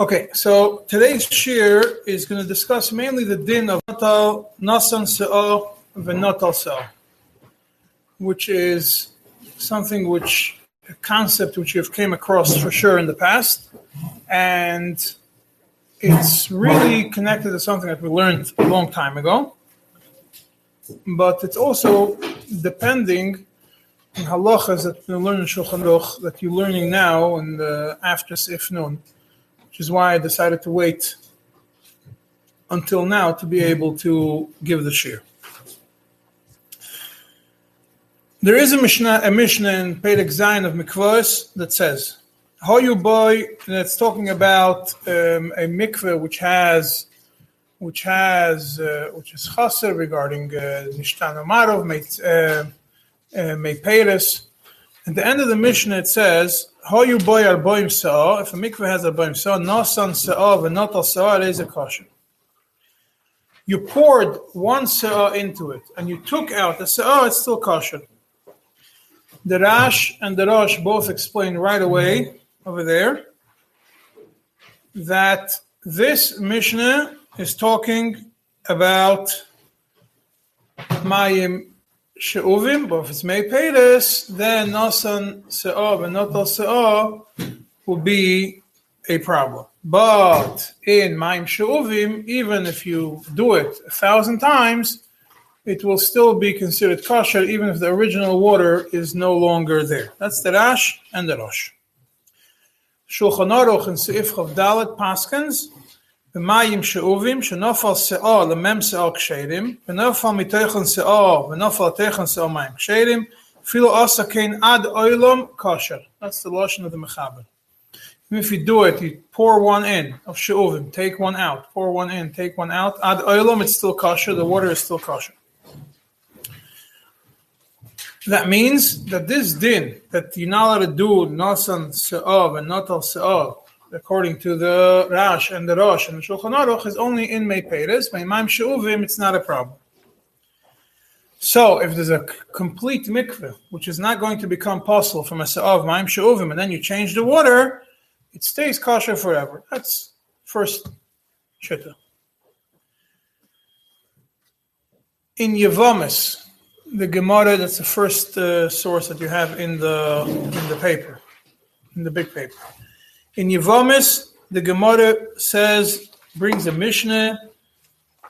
Okay, so today's shir is going to discuss mainly the din of natal nasan se'o v'natal se'o, which is something which a concept which you've came across for sure in the past, and it's really connected to something that we learned a long time ago. But it's also depending on halachas that you learn in Shulchan Aruch that you're learning now and uh, after Sif Nun which is why I decided to wait until now to be able to give the shir. There is a Mishnah, a Mishnah in Perek Zayin of Mikvahs that says, "Hoyu boy," that's talking about um, a mikveh which has, which has, uh, which is chaser regarding Nishtan uh, Omarov, uh, uh, Peres. At the end of the Mishnah, it says, Hoyu boy arboim sa'ah, if a mikveh has arboim sa'ah, nasan not v'notal sa'ah, it is a kosher. You poured one sa'ah into it, and you took out the sa'ah, it's still kosher. The Rash and the Rosh both explain right away over there that this Mishnah is talking about Mayim she'uvim, but if it's made then nasan se'ah and notal se'ah will be a problem. But in ma'im she'uvim, even if you do it a thousand times, it will still be considered kosher, even if the original water is no longer there. That's the Rash and the Rosh. Shulchan Aruch and Seif Chav Dalet Paskins במים שאובים, שנופל שאו למם שאו כשרים, ונופל מתוכן שאו ונופל תוכן שאו מים כשרים, אפילו עושה כן עד oilom kosher. That's the lotion of the Mechaber. If you do it, you pour one in of she'uvim, take one out, pour one in, take one out. Ad oilom, it's still kosher, the water is still kosher. That means that this din, that you're not allowed to do nasan se'ov and natal se'ov, according to the Rash and the Rosh and the Shulchan Aruch, is only in May Peres. By Imam She'uvim, it's not a problem. So, if there's a complete mikveh, which is not going to become possible from a Sa'av Ma'im She'uvim, and then you change the water, it stays kosher forever. That's first shitta. In Yavamis, the Gemara, that's the first uh, source that you have in the in the paper, in the big paper. In Yevomis, the Gemara says, brings a Mishnah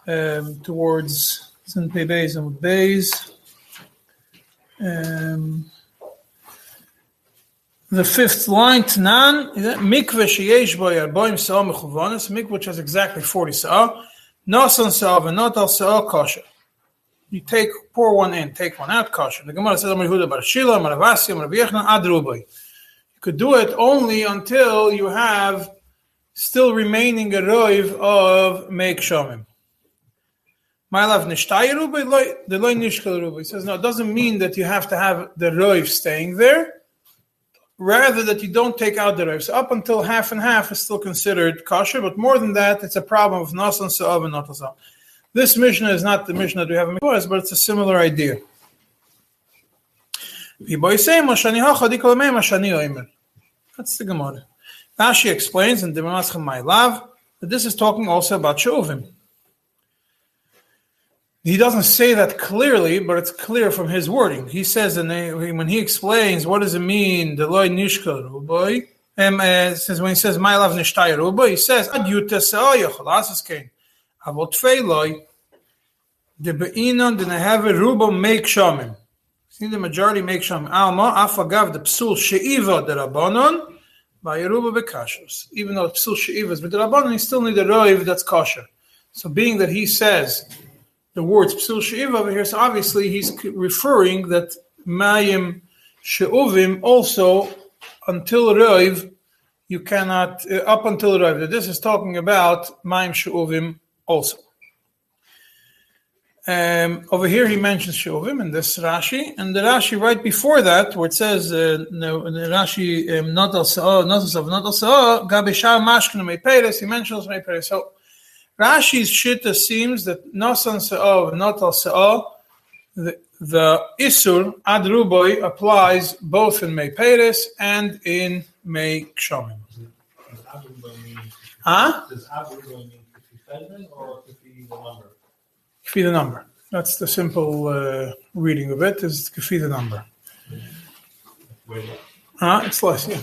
um, towards Sanpei Beis and Beis. Um, the fifth line, Tanan, mikveh sheyesh bo yarboim sa'ah mechuvanis, mikveh which has exactly 40 sa'ah, nosan sa'ah v'notal sa'ah kosher. You take, pour one in, take one out, kosher. The Gemara says, Amar Yehuda bar Shila, Amar Avasi, Amar Yochanan, ad rubai could do it only until you have still remaining a roiv of make shomim. My love, the loy nishkal He says, no, it doesn't mean that you have to have the roiv staying there. Rather, that you don't take out the roiv. So up until half and half is still considered kosher, but more than that, it's a problem of nasan sa'av and natasam. This Mishnah is not the Mishnah that we have in Mikvahs, but it's a similar idea. That's the Gemara. Rashi explains in Dimaschem My Love that this is talking also about Shovim. He doesn't say that clearly, but it's clear from his wording. He says, and when he explains what does it mean, the loy nishka ruboy, um, says when he says my love nishtay ruboy, he says ad yuta seoyach lasas kain avot feiloy the beinon the nehave rubo make shamim. See, the majority make Sham Alma, Afagav, the Psul She'iva, the Rabbanon, by Yeruba Bekashos. Even though Psul She'iva is the Rabbanon, you still need a Roiv that's kosher. So, being that he says the words Psul She'iva over here, so obviously he's referring that Mayim She'uvim also, until Roiv, you cannot, uh, up until Roiv, this is talking about Mayim She'uvim also. Um, over here, he mentions Shuvim in this Rashi, and the Rashi right before that, where it says, uh, no, the Rashi, um, not al sa'ah, not al not al sa'ah, gabeshar mashkin meiperes, he mentions meiperes. So Rashi's shita seems that nasan sa'ah, not al sa'ah, the, the Isur ad ruboy applies both in meiperes and in mei kshamim. Does Abu mean, Huh? does Abu mean Kafi Fedman or Kafi the The number. That's the simple uh, reading of it. Is the number? Huh? It's less, yeah.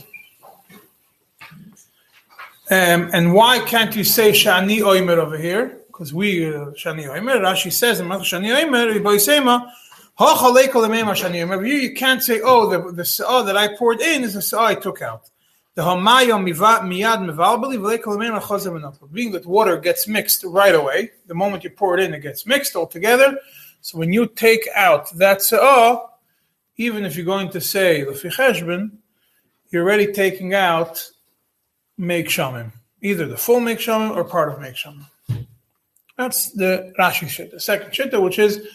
Um, and why can't you say Shani Oimer over here? Because we, uh, Shani Oimer, Rashi says in Shani Oimer, Iboisema, Shani Oimer. Here, you can't say, oh, the, the Sa'ah that I poured in is the Sa'ah I took out. The Hamayo Miyad Being that water gets mixed right away, the moment you pour it in, it gets mixed all together. So when you take out that Sa'ah, even if you're going to say Lefi Cheshbon, you're already taking out make shamim, either the full make shamim or part of make shamim. That's the Rashi shit. The second shitta, which is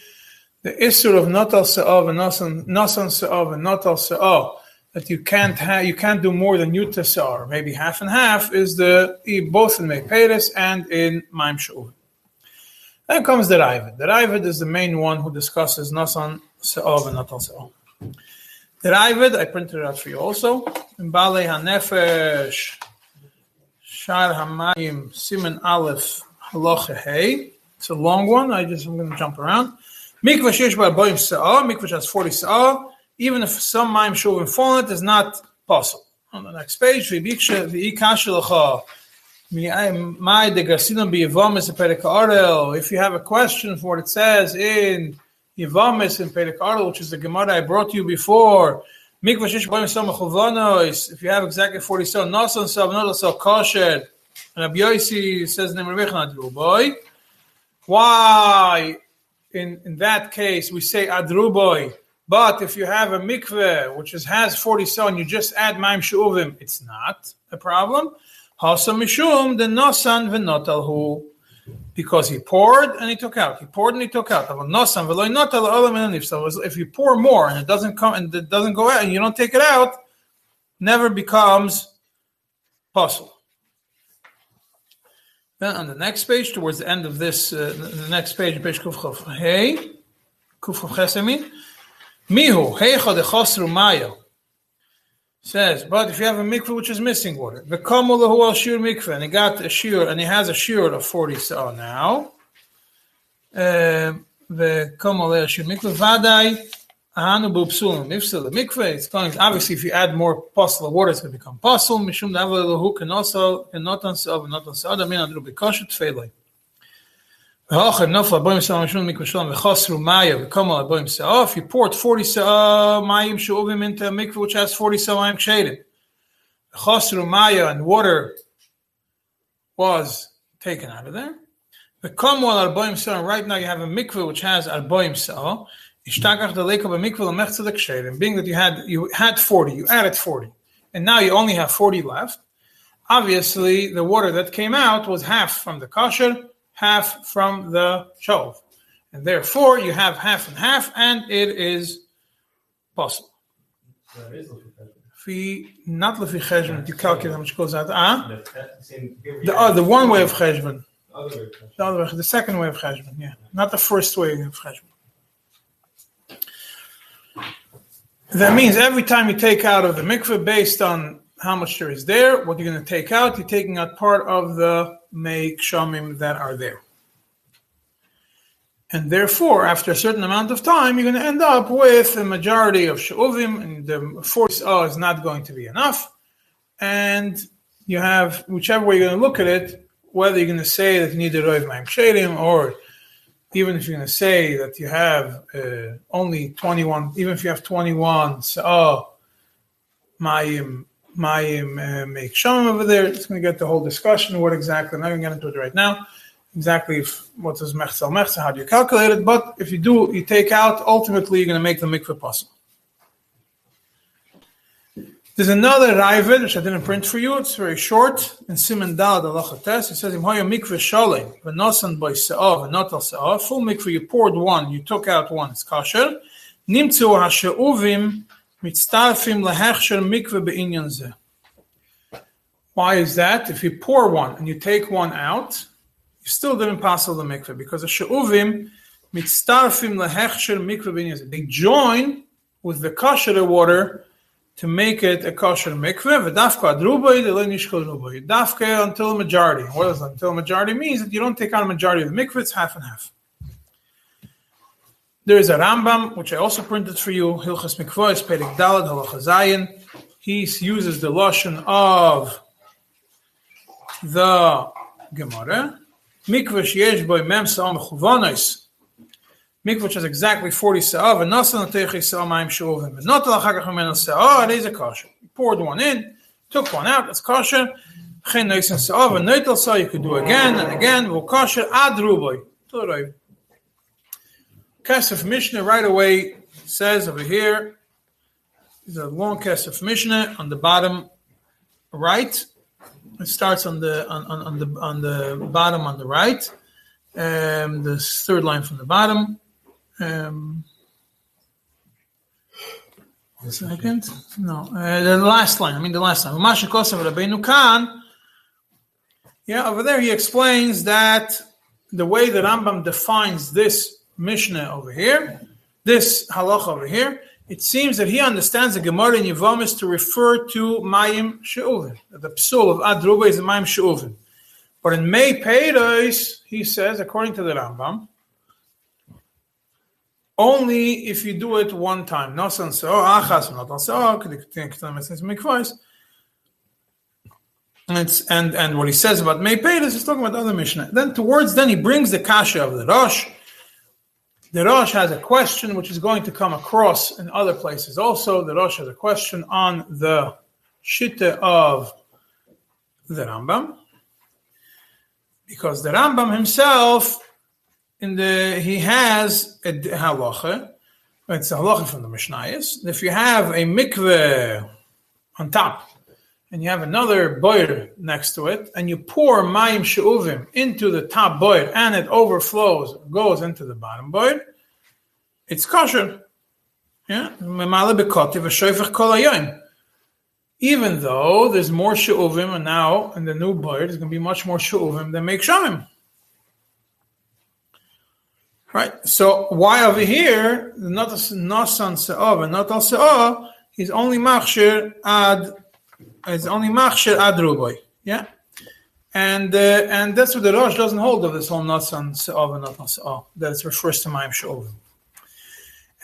the issur of natal se'av and nasan nasan and natal se'av, that you can't have, you can't do more than yuta se'ar, maybe half and half, is the both in Meperes and in Maim Shuv. Then comes the Ravid. The Ravid is the main one who discusses nasan se'av and natal se'av. The Ravid, I printed it out for you also. In Ba'alei HaNefesh, Shar Hamayim, Siman Aleph, Halacha Hey. It's a long one. I just, I'm going to jump around. Mikvah Shesh Bar Boim Sa'ah. Mikvah has 40 Sa'ah. Even if some fall in it, is not possible. On the next page. If you have a question for what it says in Yevamis in Perek which is the Gemara I brought you before. If you have exactly 40 Sa'ah, Nasan Sa'ah, Nasan Sa'ah Kosher. And Rabbi Yossi says. Why, in, in that case, we say adruboy, but if you have a mikveh which is, has 40 son, you just add maim shu'uvim, it's not a problem. Hasa the nosan v'notalhu, because he poured and he took out. He poured and he took out. So if you pour more and it doesn't come and it doesn't go out and you don't take it out, never becomes possible. Then on the next page, towards the end of this, uh, the next page, page Hey, Kuf Ches, Mihu, Heicha de Chosru Mayo, says, but if you have a mikveh which is missing water, the Kamulahu al Shur mikveh, and he got a shur, and he has a shur of 40 saw oh, now, um, the Kamulahu al Shur mikveh, Vadai, Ahanu b'psulim. If so, the mikveh, it's going, obviously, if you add more possible water, it's going to become pasul. Mishum davar lahu can also, and not on and not amin, adru b'koshet tfeilei. V'hachem nofla you poured 40 sa'av uh, mayim she'uvim into a mikveh which has 40 sa'av mayim v'chosru maya, and water was taken out of there. V'kamal al boim sa'av, right now you have a mikveh which has al boim sa'av, being that you had you had 40, you added 40, and now you only have 40 left. Obviously, the water that came out was half from the kosher, half from the shov, and therefore you have half and half, and it is possible. There is Lefi Fedman. Fi not lefi cheshbon, you calculate how much goes out. Ah, The te- same- here we the have the one way of cheshbon, the other way the other way, the second way of cheshbon, yeah, not the first way of cheshbon. That means every time you take out of the mikveh based on how much there is there, what you're going to take out, you're taking out part of the make shamim that are there. And therefore, after a certain amount of time, you're going to end up with a majority of she'uvim, and the force oh, is not going to be enough. And you have, whichever way you're going to look at it, whether you're going to say that you need the roiv ma'im shedim, or even if you're going to say that you have uh, only 21, even if you have 21, so oh, mayim uh, make shamim over there, it's going to get the whole discussion. What exactly? I'm not going to get into it right now. Exactly if, what is mechzel mechzel, how do you calculate it? But if you do, you take out, ultimately you're going to make the mikveh possible. There's another Ravid, which I didn't print for you. It's very short. In Siman Dal, the Lachates, it says, Im hoya mikveh shalem, v'nosan by se'ah, v'not al se'ah. Full mikveh, you poured one, you took out one, it's kasher. Nimtzu ha'she'uvim lahechsher mikveh be'inyan zeh. Why is that? If you pour one and you take one out, you still didn't pass the mikveh because the she'uvim mitztarfim lahechsher mikveh be'inyan. They join with the kosher water to make it a kosher mikveh. V'dafka adrubai the nishkol rubai. Dafka until majority. What does until majority means? That you don't take out a majority of the mikveh. It's half and half. There is a Rambam, which I also printed for you, Hilchas Mikvah, Perek Dalad, Halacha. He uses the lashon of the Gemara. Mikvah sheyesh boy mem sa'am chuvanos. Mikvah has exactly 40 sa'ah, and nasa natechi sa'ah ma'im shu'ovim. And not l'chagach mimenu sa'ah, oh, it is a kosher. You poured one in, took one out, it's kosher. Chen noisin sa'ah, and noitel sa'ah, you could do again and again, v'u kosher ad ruboy. Kesef Mishnah right away says over here, a long Kesef Mishnah on the bottom right. It starts on the on, on, on the on the bottom on the right. Um, the third line from the bottom. Um, second, no, uh, the last line. I mean the last line. Umasha Kosav Rabbeinu Khan. Yeah, over there he explains that the way that Rambam defines this Mishnah over here, this halacha over here, it seems that he understands the Gemara in Yevamis to refer to Mayim She'uvin. The psul of Adruba is Mayim She'uvin. But in May Peiros, he says, according to the Rambam, only if you do it one time. Nosan Se'o, Achas, not Se'o, and, and and what he says about May Peiros is talking about other Mishnah. Then towards then he brings the kasha of the Rosh, the Rosh has a question which is going to come across in other places also. The Rosh has a question on the Shitta of the Rambam. Because the Rambam himself, in the he has a halacha, it's a halacha from the Mishnayos. If you have a mikveh on top, and you have another boiler next to it, and you pour mayim she'uvim into the top boiler, and it overflows, goes into the bottom boiler, it's kosher. Yeah, even though there's more she'uvim, and now in the new boiler, there's going to be much more she'uvim than make shamim. Right. So why over here, not nasan se'ah and not al se'ah, he's only machshir ad it's only machshir ad ruboy. Yeah. And uh, and that's what the Rosh doesn't hold of this whole nasan se'ah and not. That it refers to ma'im she'ovim.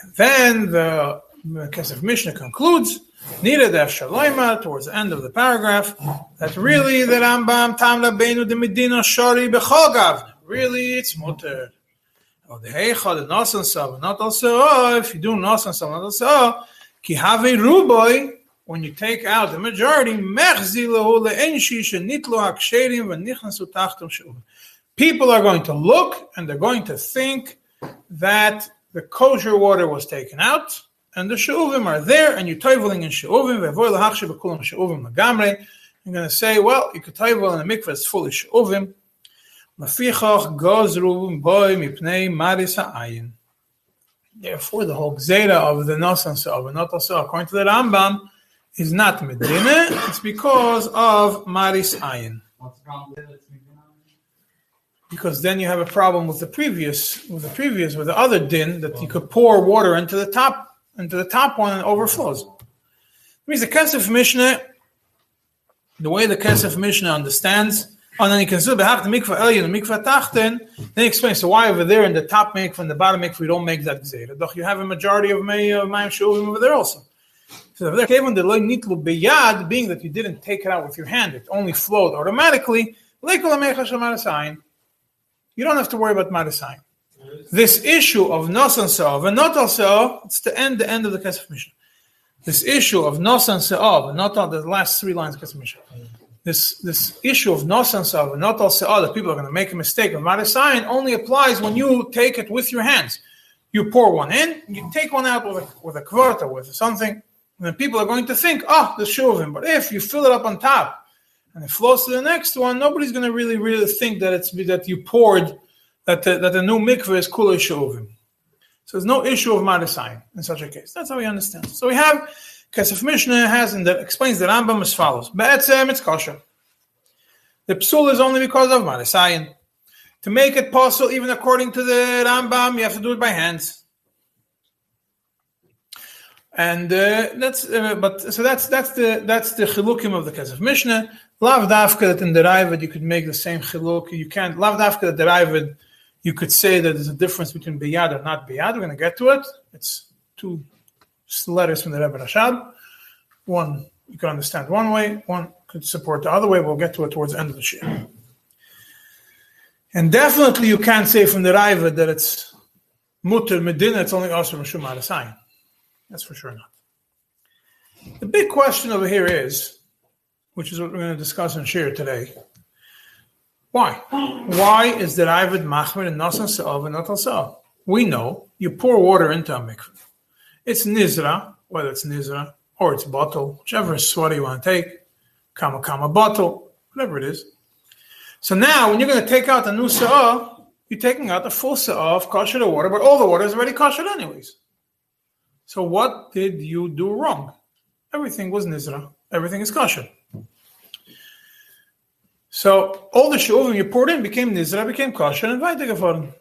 And then the Kesef Mishnah concludes, der Shaloima, towards the end of the paragraph, that really the Rambam Tam Beinu de Medina Shari Bechogav. Really, it's mutter. Oh, the Heicha, the Nasan Sav, not also, if you do Nasan Sav, not also, Ki have Ruboy, when you take out the majority, people are going to look and they're going to think that the kosher water was taken out and the she'uvim are there and you're toiveling in she'uvim you're going to say well you could toivel in the mikveh it's fully she'uvim. Therefore, the whole gzera of the Nasan Sa'ov, not also according to the Rambam, is not Medina, it's because of Maris Ayin. Because then you have a problem with the previous, with the previous, with the other din that you could pour water into the top, into the top one and overflows. It means the Kesef Mishnah, the way the Kesef Mishnah understands, and then you can still have the mikvah elyon and mikvah tachten. Then he explains so why over there in the top mikvah and the bottom mikvah we don't make that gzeira. Doch you have a majority of may of mayim shuvim over there also. So there came the loy nitlu being that you didn't take it out with your hand, it only flowed automatically. You don't have to worry about marasayin. This issue of nosan se'ov and not also it's the end the end of the Kesef Mishnah. This issue of nosan se'ov and not the last three lines of Kesef Mishnah. This this issue of nosan se'ov and not all se'ov that people are going to make a mistake of marasayin only applies when you take it with your hands. You pour one in, you take one out with a, with a kvarta, with something, then people are going to think, oh, the shuvim. But if you fill it up on top and it flows to the next one, nobody's going to really, really think that it's that you poured that the, that the new mikveh is kula shuvim. So there's no issue of marasayin in such a case. That's how we understand. So we have Kesef Mishnah has and that explains the Rambam as follows: Be'etzem it's kosher. The psul is only because of marasayin. To make it possible, even according to the Rambam, you have to do it by hands. And uh, that's uh, but so that's that's the that's the chilukim of the Kesef Mishnah. Lav dafka that in the Raavad you could make the same chiluk. You can't lav dafka that the Raavad you could say that there's a difference between biyad or not biyad. We're going to get to it. It's two letters from the Rebbe Rashab. One you can understand one way, one could support the other way. We'll get to it towards the end of the shir. And definitely you can't say from the Raavad that it's mutter medina. It's only also mishum arasayin. That's for sure not. The big question over here is, which is what we're going to discuss and share today. Why? Why is the Raavad Machmer and Nasan and not al We know you pour water into a mikveh. It's Nizra, whether it's Nizra or it's bottle, whichever sweater you want to take, kama kama bottle, whatever it is. So now when you're going to take out the new you're taking out the full of kosher water, but all the water is already kosher anyways. So what did you do wrong? Everything was Nizra. Everything is kosher. So all the shuvim you poured in became Nizra, became kosher, and weitergefahren.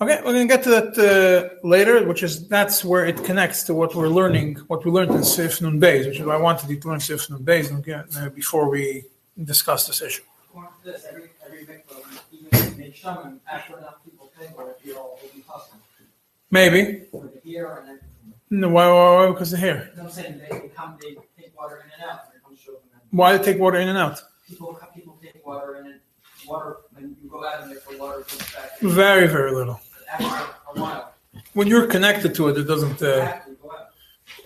Okay, we're going to get to that uh, later, which is that's where it connects to what we're learning, what we learned in Sif Nun Beis, which is why I wanted you to learn Sif Nun Beis uh, before we discuss this issue. Every, every even Maybe. For the hair and then. No, why, why, why? Because the hair. No, I'm saying they, they come, they take water in and out it comes them. Why they take water in and out? People, people take water in and water, when you go out in there for water, comes back. Very, very little. After a while. When you're connected to it, it doesn't. Uh, After go out.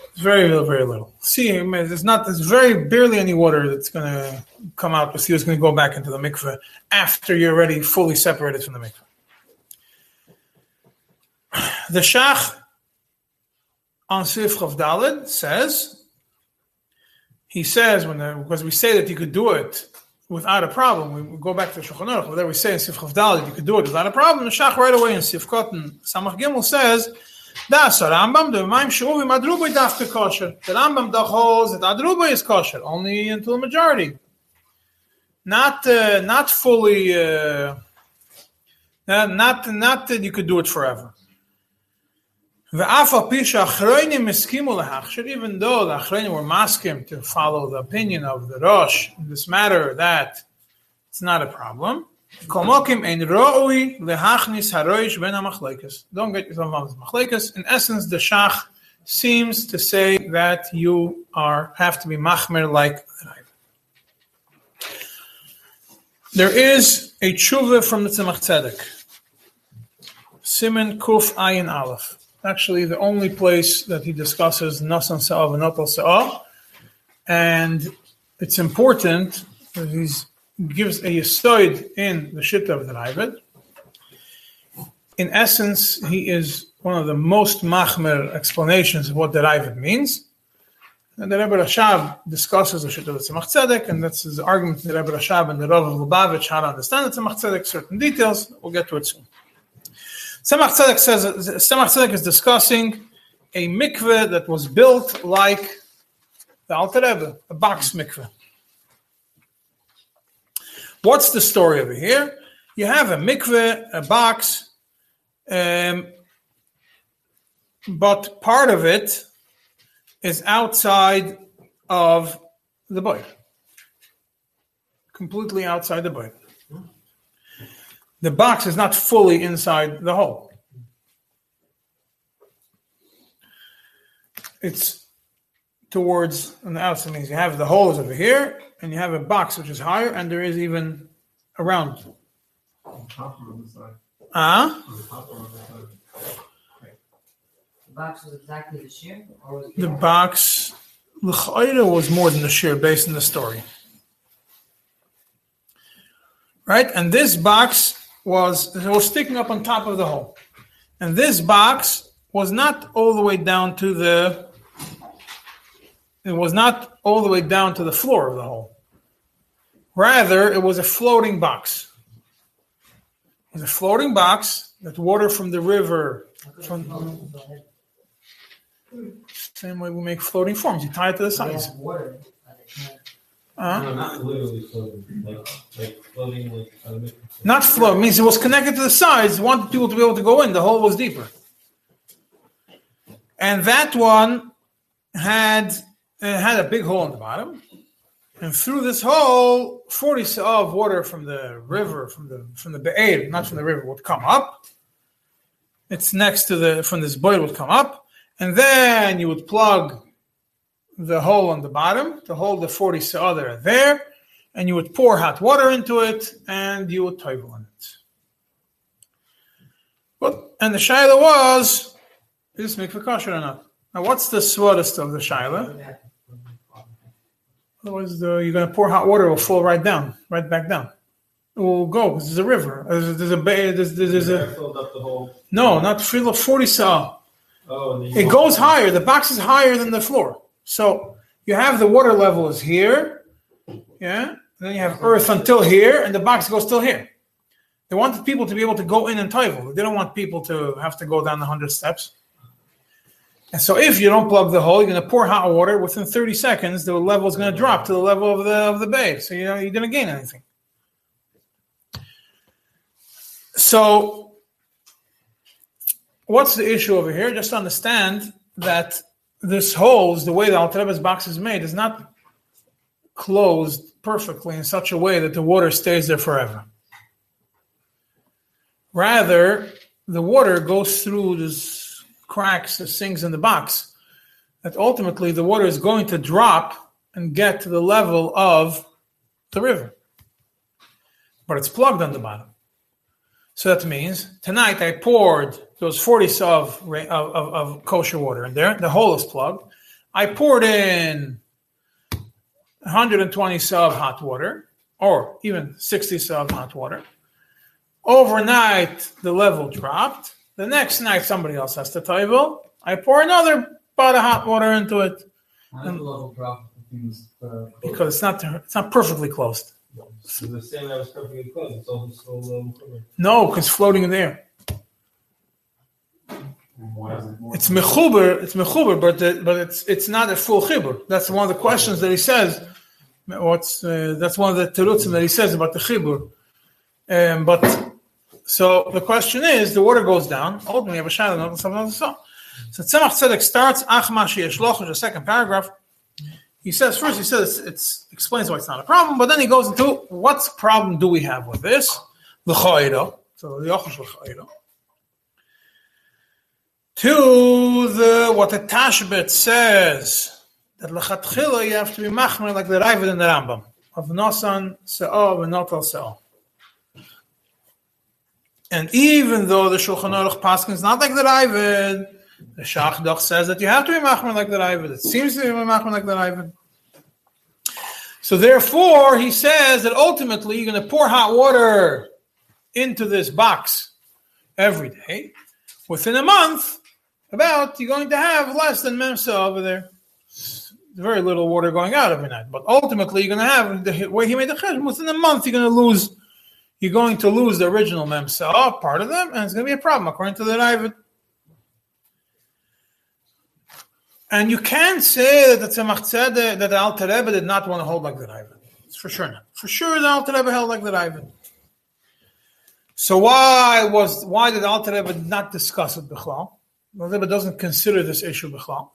it's very little, very little. See, I mean, there's not. There's very barely any water that's going to come out. But see, it's going to go back into the mikveh after you're already fully separated from the mikveh. The Shach on Sif Dalid says, he says, when the, because we say that you could do it without a problem, we go back to Shulchan Aruch, whether we say in Sif Chav Dalid you could do it without a problem, the Shach right away in Sif Kotten, Samach Gimel says, Das Rambam, the Maim Shuvi Madruba Dafka kosher. The Rambam da holds that Adruba is kosher, only until the majority. Not, uh, not fully, uh, not, not that you could do it forever. Even though the Achronim were masking to follow the opinion of the Rosh in this matter, that it's not a problem. Don't get yourself involved in In essence, the Shach seems to say that you are have to be machmer like There is a tshuva from the Tzemach Tzedek. Simon Kuf Ayin Aleph actually the only place that he discusses Nasan Sa'ah and Natal Sa'ah. And it's important that he gives a yisoid in the Shitta of the Raavad. In essence, he is one of the most machmer explanations of what the Raavad means. And the Rebbe Rashab discusses the Shitta of the Tzemach Tzedek, and that's his argument the Rebbe Rashab and the Rav of Lubavitch, how to understand the Tzemach Tzedek, certain details. We'll get to it soon. Tzemach Tzedek says Tzemach Tzedek is discussing a mikveh that was built like the Alter Rebbe, a box mikveh. What's the story over here? You have a mikveh, a box, um, but part of it is outside of the boy, completely outside the boy the box is not fully inside the hole. It's towards on the outside means you have the holes over here and you have a box which is higher and there is even a round. Ah? The box was exactly the shear? Or was The box was more than the shear based on the story. Right? And this box was it was sticking up on top of the hole, and this box was not all the way down to the. It was not all the way down to the floor of the hole. Rather, it was a floating box. It was a floating box that water from the river. From, same way we make floating forms. You tie it to the sides. Water. Uh, No, not literally floating, like, like floating like a not means it was connected to the sides. Wanted people to be able to go in. The hole was deeper. and that one had uh, had a big hole in the bottom, and through this hole, forty sa of water from the river, from the from the be'er, not from the river, would come up. It's next to the from this boil would come up, and then you would plug the hole on the bottom to hold the forty sa that are there, and you would pour hot water into it, and you would toivel in it. But and the shaila was, is this mikveh kosher or not? Now, what's the sweetest of the shaila? Otherwise, the, you're going to pour hot water, it will fall right down, right back down. It will go because there's a river. There's, there's a bay. There's, there's, there's a filled up the whole. no, not fill of forty saw. Oh, and then you It goes higher. The box is higher than the floor. So you have the water level is here, yeah. Then you have earth until here, and the box goes till here. They wanted people to be able to go in and toivel. They don't want people to have to go down the hundred steps. And so, if you don't plug the hole, you're going to pour hot water. Within 30 seconds, the level is going to drop to the level of the of the bay. So you know you didn't gain anything. So, what's the issue over here? Just understand that this holes, the way the Alter box is made, is not closed perfectly in such a way that the water stays there forever. Rather, the water goes through these cracks, the sinks in the box, that ultimately the water is going to drop and get to the level of the river. But it's plugged on the bottom. So that means tonight I poured those 40 of, of, of, kosher water in there. The hole is plugged. I poured in 120 of hot water, or even 60 of hot water. Overnight, the level dropped. The next night, somebody else has to table. I pour another pot of hot water into it And, the level drop if things because it's not it's not perfectly closed. So the same that was. It's. No, because floating in the air. It's mechuber, it's mechuber, but the, but it's it's not a full chibur. That's one of the questions that he says. What's uh, that's one of the terutzim that he says about the chibur. Um, but so the question is, the water goes down. Ultimately, have a shadow. So Tzemach Tzedek starts Achma Sheyeshloch, the second paragraph. He says first, he says it's explains why it's not a problem, but then he goes into what problem do we have with this? The chayda, so the yochash to the what the Tashbetz says that lechatchila you have to be machmer like the Ravid and the Rambam of Nosan Se'ah and Notal Se'ah. And even though the Shulchan Aruch Paskin is not like the Ravid, the Shachdach says that you have to be machmer like the Ravid. It seems to be machmer like the Ravid. So therefore, he says that ultimately you're going to pour hot water into this box every day. Within a month, about you're going to have less than Memsa over there. Very little water going out every night. But ultimately, you're going to have the way he made the chesed. Within a month, you're going to lose. You're going to lose the original Memsa, part of them, and it's going to be a problem according to the Ravid. And you can't say that the Tzemach that the Alter Rebbe did not want to hold like the Ravid. It's for sure not. For sure, the Alter Rebbe held like the Ravid. So why was why did Alter Rebbe not discuss it Bichlal? The Rebbe doesn't consider this issue Bichlal.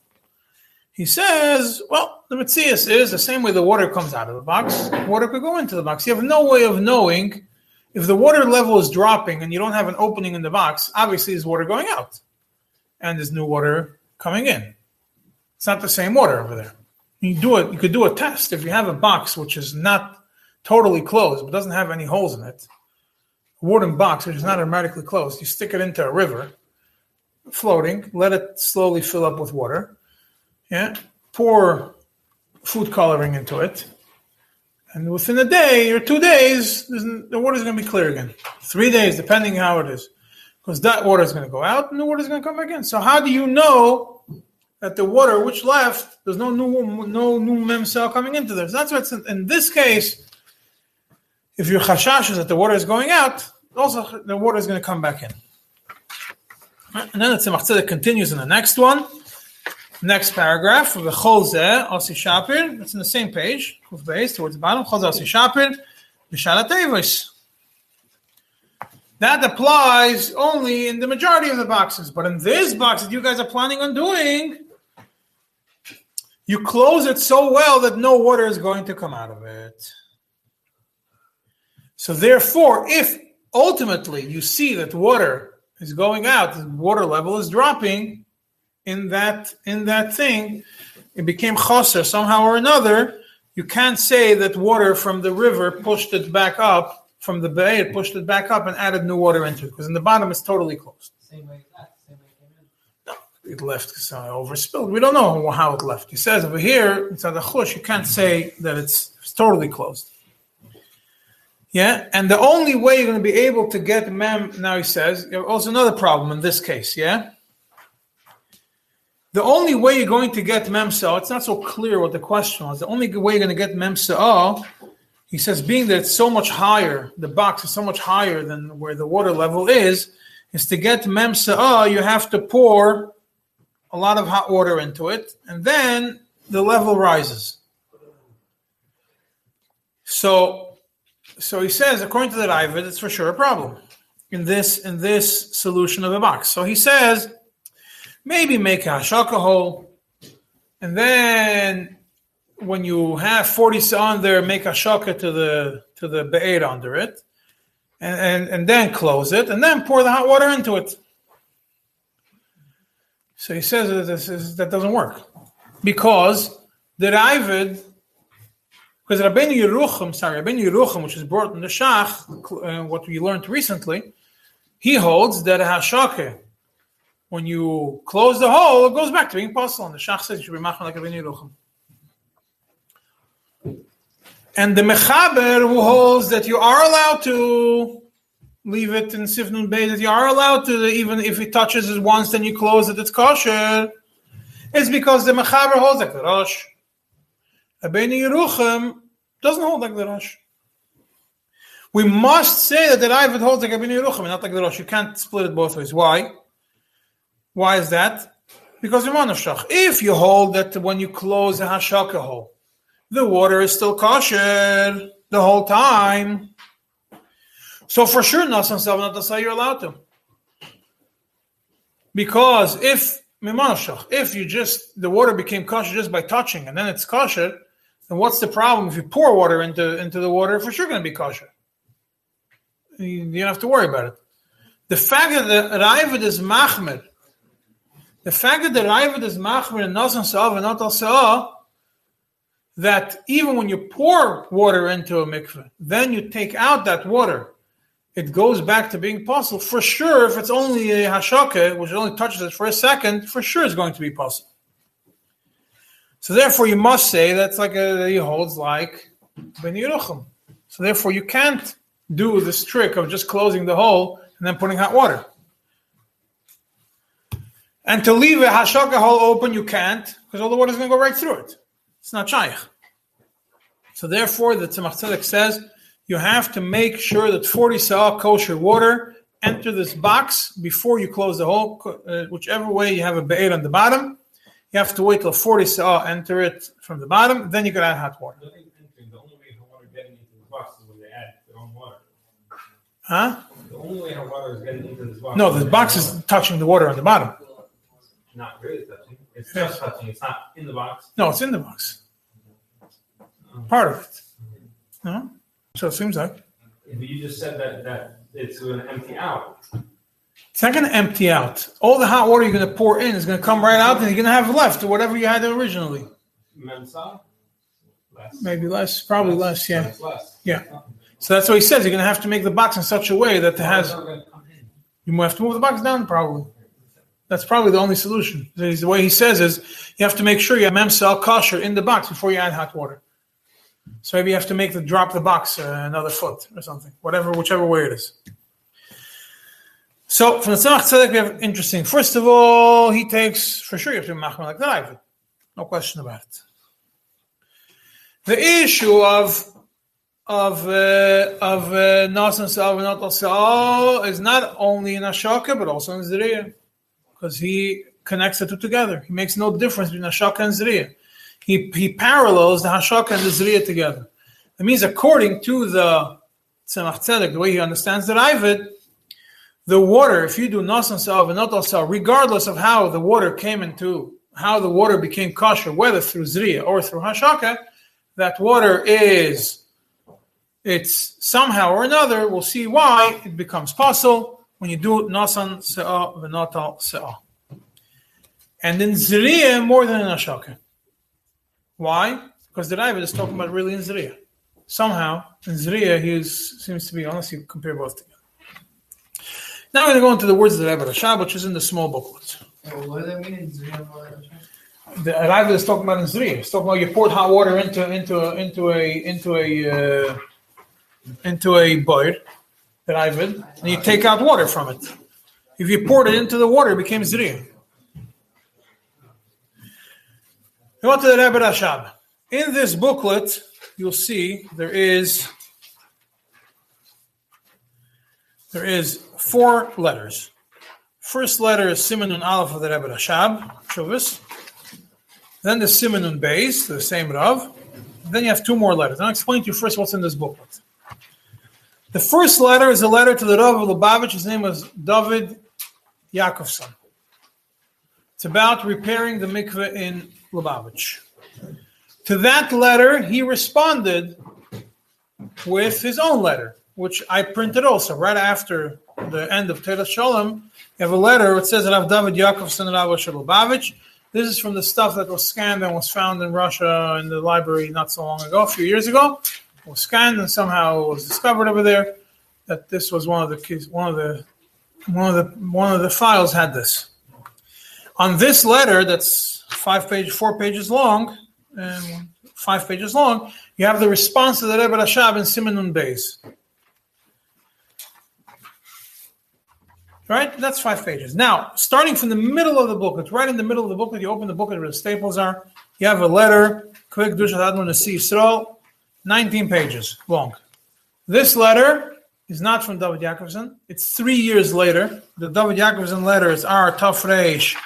He says, well, the Metzias is the same way the water comes out of the box, water could go into the box. You have no way of knowing if the water level is dropping and you don't have an opening in the box, obviously there's water going out. And there's new water coming in. It's not the same water over there. You do it, you could do a test if you have a box which is not totally closed but doesn't have any holes in it. A wooden box which is not hermetically closed. You stick it into a river, floating, let it slowly fill up with water. Yeah. Pour food coloring into it. And within a day or two days, the water is going to be clear again. Three days, depending how it is. Because that water is going to go out and the water is going to come back in. So how do you know that the water which left, there's no new no new mem cell coming into there? So that's what's in, in this case. If your chashash is that the water is going out, also the water is going to come back in. And then the Tzemach Tzedek continues in the next one. Next paragraph, the Cholze Osi Shapir. It's in the same page, base towards the bottom. Cholze Osi Shapir, Bishalat Tevis. That applies only in the majority of the boxes. But in this box that you guys are planning on doing, you close it so well that no water is going to come out of it. So therefore, if ultimately you see that water is going out, the water level is dropping in that in that thing, it became chaser somehow or another. You can't say that water from the river pushed it back up from the bay, it pushed it back up and added new water into it because in the bottom it's totally closed. Same way it left because uh, I overspilled. We don't know how it left. He says over here inside the chush, you can't say that it's, it's totally closed. Yeah, and the only way you're going to be able to get mem now he says also another problem in this case. Yeah, the only way you're going to get mem so it's not so clear what the question was. The only way you're going to get mem so he says being that it's so much higher, the box is so much higher than where the water level is, is to get mem so you have to pour a lot of hot water into it, and then the level rises. So, so he says, according to the Ravid, it's for sure a problem in this in this solution of a box. So he says, maybe make a hashaka hole, and then when you have 40 on there, make a shaka to the to the be'er under it, and, and and then close it, and then pour the hot water into it. So he says that this is, that doesn't work because the Ravid, because Rabbeinu Yerucham, sorry, Rabbeinu Yerucham, which is brought in the Shach, uh, what we learned recently, he holds that a hashake, when you close the hole, it goes back to being possible. And the Shach says you should be machman like Rabbeinu Yerucham. And the Mechaber who holds that you are allowed to leave it in Sifnun Bay, that you are allowed to, even if it touches it once, then you close it, it's kosher. It's because the Mechaber holds like the Rosh. Rabbeinu Yerucham doesn't hold like the Rosh. We must say that the Ravid holds like Rabbeinu Yerucham, and not like the Rosh. You can't split it both ways. Why? Why is that? Because of Shach. If you hold that when you close a Hashaka hole, the water is still kosher the whole time. So for sure, Nasan Savanatasa, you're allowed to. Because if if you just the water became kosher just by touching and then it's kosher, then what's the problem if you pour water into, into the water? For sure, going to be kosher. You, you don't have to worry about it. The fact that the Ravid is machmer, the fact that the Ravid is machmer and Nasan Sa'av and not that even when you pour water into a mikveh, then you take out that water, it goes back to being possible. For sure, if it's only a hashake, which only touches it for a second, for sure it's going to be possible. So therefore, you must say that's like uh, a, he holds like Ben Yerucham. So therefore, you can't do this trick of just closing the hole and then putting hot water. And to leave a hashaka hole open, you can't because all the water is going to go right through it. It's not shaykh. So therefore, the Tzemach Tzedek says you have to make sure that 40 saw kosher water enter this box before you close the hole. Uh, whichever way you have a be'er on the bottom, you have to wait till 40 saw enter it from the bottom. Then you can add hot water. The only way her water getting into the box is when they add their own water. Huh? The only way her water is getting into this box. No, the box is touching the water on the bottom. not really touching. It's just touching. It's not in the box. No, it's in the box. Part of it. No? So it seems like. But you just said that that it's going to empty out. It's not going to empty out. All the hot water you're going to pour in is going to come right out, and you're going to have left or whatever you had originally. Memsa? Less. Maybe less, probably less. Yeah, It's less. yeah. So that's what he says. You're going to have to make the box in such a way that it has. Water's not gonna come in. You might have to move the box down, probably. That's probably the only solution. The way he says is you have to make sure you have memsal kosher in the box before you add hot water. So maybe you have to make the drop the box uh, another foot or something, whatever, whichever way it is. So from the Tzemach Tzedek, we have interesting. First of all, he takes for sure you have to be machmer like no question about it. The issue of of uh, of uh, Nas and Sa'al and Not Sa'al is not only in Ashaka but also in Zriya, because he connects the two together. He makes no difference between Ashaka and Zriya. He he parallels the Hashaka and the Zriya together. That means according to the Tzemach Tzedek, the way he understands the Ravid, the water, if you do nasan sal and not sal, regardless of how the water came into, how the water became kosher, whether through zriya or through hashaka, that water is, it's somehow or another, we'll see why it becomes possible when you do nasan sal v'natal sal. And in zriya more than in hashaka. Why? Because the Ravid is talking about really in zriya. Somehow in zriya he is, seems to be, unless you compare both together. Now we're going to go into the words of the Rebbe Rashab, which is in the small booklet. Well, what does that mean in Zriya The Rebbe is talking about in Zriya. He's talking about you poured hot water into into a, into a into a uh, into a boil, the Rebbe, and you take out water from it. If you poured it into the water, it became Zriya. Go to the Rebbe Rashab. In this booklet, you'll see there is there is four letters. First letter is Simonun Aleph of the Rebbe Rashab, Shuvis. Then the Simonun Beis, the same Rav. Then you have two more letters. I'll explain to you first what's in this booklet. The first letter is a letter to the Rav of Lubavitch. His name was David Yakovson. It's about repairing the mikveh in Lubavitch. To that letter, he responded with his own letter, which I printed also right after the end of Teres Shalom. You have a letter which says Rav David Yakovson Rav Lubavitch. This is from the stuff that was scanned and was found in Russia in the library not so long ago, a few years ago. It was scanned and somehow was discovered over there that this was one of the one of the one of the one of the files had this. On this letter, that's five pages, four pages long, and five pages long, you have the response to the Rebbe Rashab in Simonun Beis. Right? That's five pages. Now, starting from the middle of the booklet, right in the middle of the book. booklet, you open the booklet where the staples are. You have a letter, Quick Dushat Admon Nasi Yisrael, 19 pages long. This letter is not from David Yakovson. It's three years later. The David Yakovson letters are Tafresh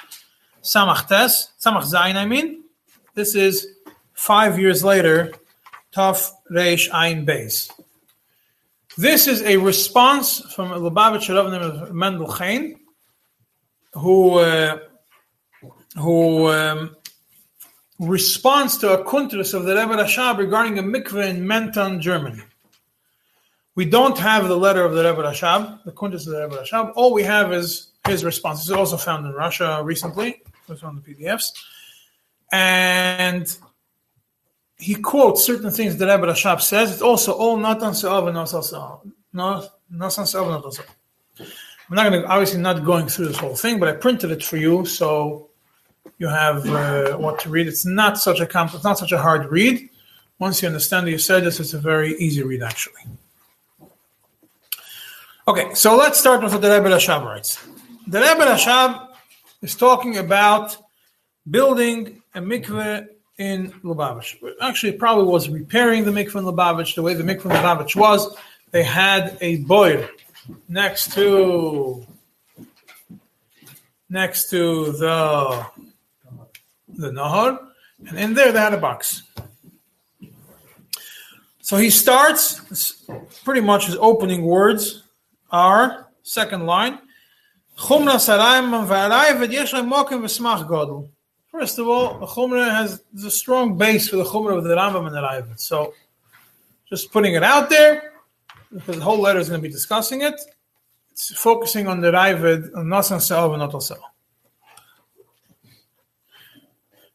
Samach Tes, Samach Zayin, I mean. This is five years later, Taf Reish Ein Beis. This is a response from a Lubavitch Rav Mendel Chein, who uh, who um, responds to a kuntrus of the Rebbe Rashab regarding a mikveh in Menton, Germany. We don't have the letter of the Rebbe Rashab, the kuntrus of the Rebbe Rashab. All we have is his response. is also found in Russia recently. It was on the PDFs, and he quotes certain things that Rebbe Rashab says. It's also all Natan Se'av and Nasal Se'av. Natan Se'av and Natan I'm not going to, obviously not going through this whole thing, but I printed it for you so you have uh, what to read. It's not such a complex, not such a hard read. Once you understand the said this, it's a very easy read actually. Okay, so let's start with what the Rebbe Rashab writes. The Rebbe Rashab is talking about building a mikveh in Lubavitch. Actually, probably was repairing the mikveh in Lubavitch. The way the mikveh in Lubavitch was, they had a boil next to next to the the Nahar, and in there they had a box. So he starts pretty much his opening words are second line. Chumra mokim v'smach. First of all, the Chumrah has a strong base for the Chumrah of the Rambam and the Raavad. So, just putting it out there, because the whole letter is going to be discussing it. It's focusing on the Raavad, on Nasan Sa'al and Natal Sa'al.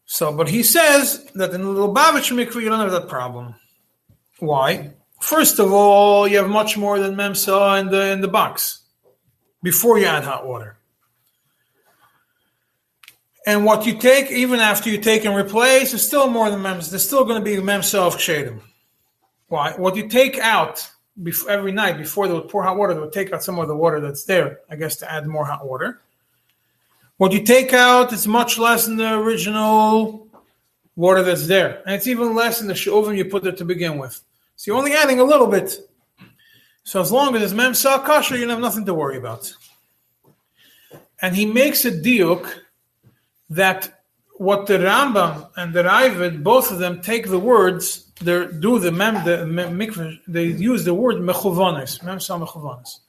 So, but he says that in the Lubavitch Mikveh, you don't have that problem. Why? First of all, you have much more than Memsa in the, in the box before you add hot water. And what you take, even after you take and replace, is still more than mems. There's still going to be memsa of kshedim. Why? What you take out before, every night before they would pour hot water, they would take out some of the water that's there, I guess, to add more hot water. What you take out is much less than the original water that's there, and it's even less in the shovim you put there to begin with. So you're only adding a little bit. So as long as it's memsa kasha, you have nothing to worry about. And he makes a diuk that what the Rambam and the Raavad, both of them take the words, they do the mem, the mikvah, they use the word mechuvanis, memsa mechuvanis.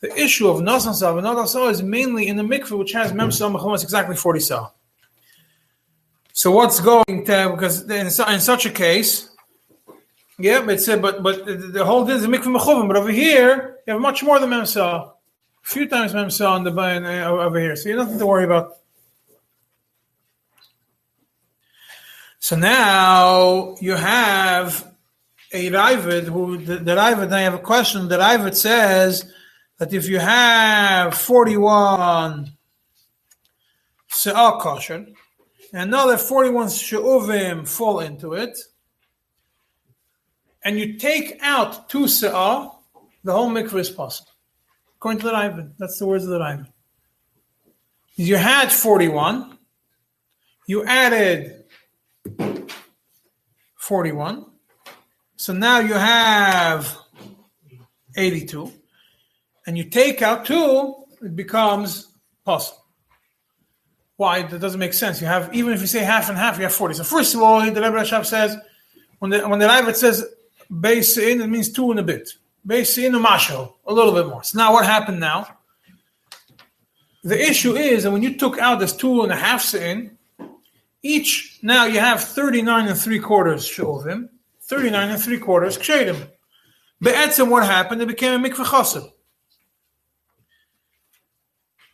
The issue of Nasan Saw and Natal Saw is mainly in the mikveh, which has Mem Saw Mechumas exactly 40 Saw. So what's going to, because in, in such a case, yeah, but uh, but but the, whole thing is a mikveh mechuvim. But over here, you have much more than memsa. A few times memsa on the in, uh, over here, so you have nothing to worry about. So now you have a Ravid who the, the Ravid. I have a question. The Ravid says that if you have forty-one se'ah kosher, and now another forty-one she'uvim fall into it and you take out two se'ah, the whole mikveh is possible. According to the Ravid. That's the words of the Ravid. You had 41, you added 41, so now you have 82, and you take out two, it becomes possible. Why? That doesn't make sense. You have, even if you say half and half, you have 40. So first of all, the Rebbe Rashab says, when the, when the Ravid says base in, it means two and a bit. Base in a little bit more. So now what happened now? The issue is that when you took out this two and a half in, each now you have 39 and three quarters shovim, 39 and three quarters kshedim. Be'etzim, what happened? It became a mikveh chassid.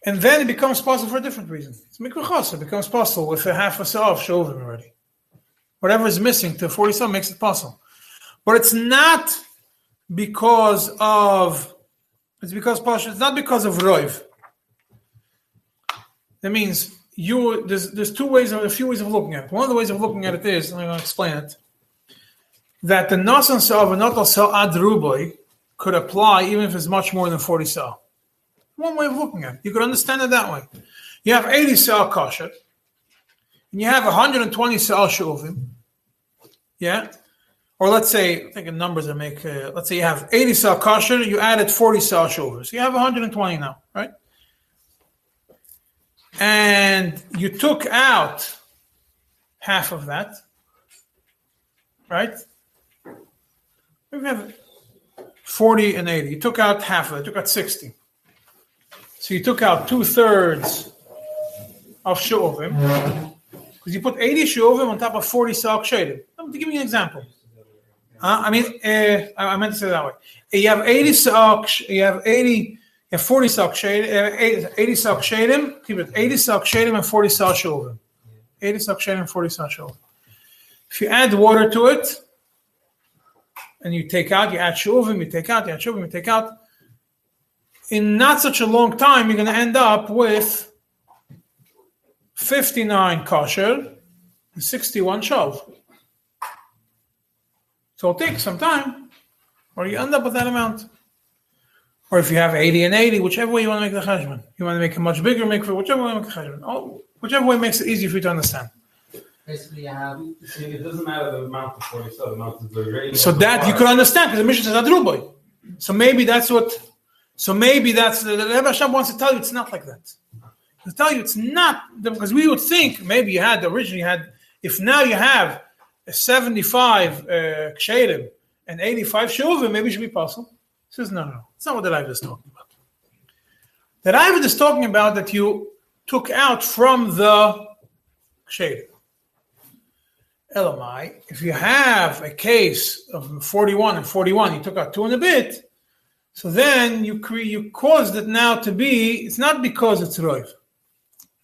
And then it becomes possible for a different reason. It's mikveh chassid. It becomes possible with a half a sa of shovim already. Whatever is missing to 40 some makes it possible. But it's not because of it's because Pasha, it's not because of Roiv. That means you there's there's two ways of a few ways of looking at it. One of the ways of looking at it is, I'm gonna explain it, that the Nasan Sa and Natal Sa Ad Ruboy could apply even if it's much more than 40 Sa. One way of looking at it. You could understand it that way. You have 80 Sa kosher, and you have 120 Sa Shuvim. Yeah? Or let's say, I think in numbers that make, uh, let's say you have 80 saw kosher, you added 40 saw shoulders. You have 120 now, right? And you took out half of that, right? We have 40 and 80. You took out half of it, you took out 60. So you took out two thirds of shuvim, because you put 80 shuvim on top of 40 saw shadim. Give you an example. Uh, I mean, uh, I meant to say that way. You have 80 sock, you have 80, you have 40 sock shade, uh, 80, 80 sock shadim, keep it 80 sock shadim and 40 sock shulvim. 80 sock shadim and 40 sock shulvim. If you add water to it, and you take out, you add shulvim, you take out, you add shulvim, you take out, in not such a long time, you're going to end up with 59 kosher and 61 shov. So it'll take some time, or you end up with that amount. Or if you have 80 and 80, whichever way you want to make the cheshbon. You want to make a much bigger mikveh, whichever way you make the cheshbon. Oh, whichever way makes it easier for you to understand. Basically, you have it doesn't matter the amount of 40 so the amount of the. So that you could understand, because the mission says adruboy. So maybe that's what, so maybe that's, the Rebbe Rashab wants to tell you it's not like that. To tell you it's not, because we would think maybe you had, originally had, if now you have a 75 uh, and 85 shuvim, maybe it should be possible. He says, no, no. It's not what the Ravid is talking about. The Ravid is talking about that you took out from the kshedim. Elamai, if you have a case of 41 and 41, you took out two and a bit, so then you cre- you caused it now to be, it's not because it's roiv. It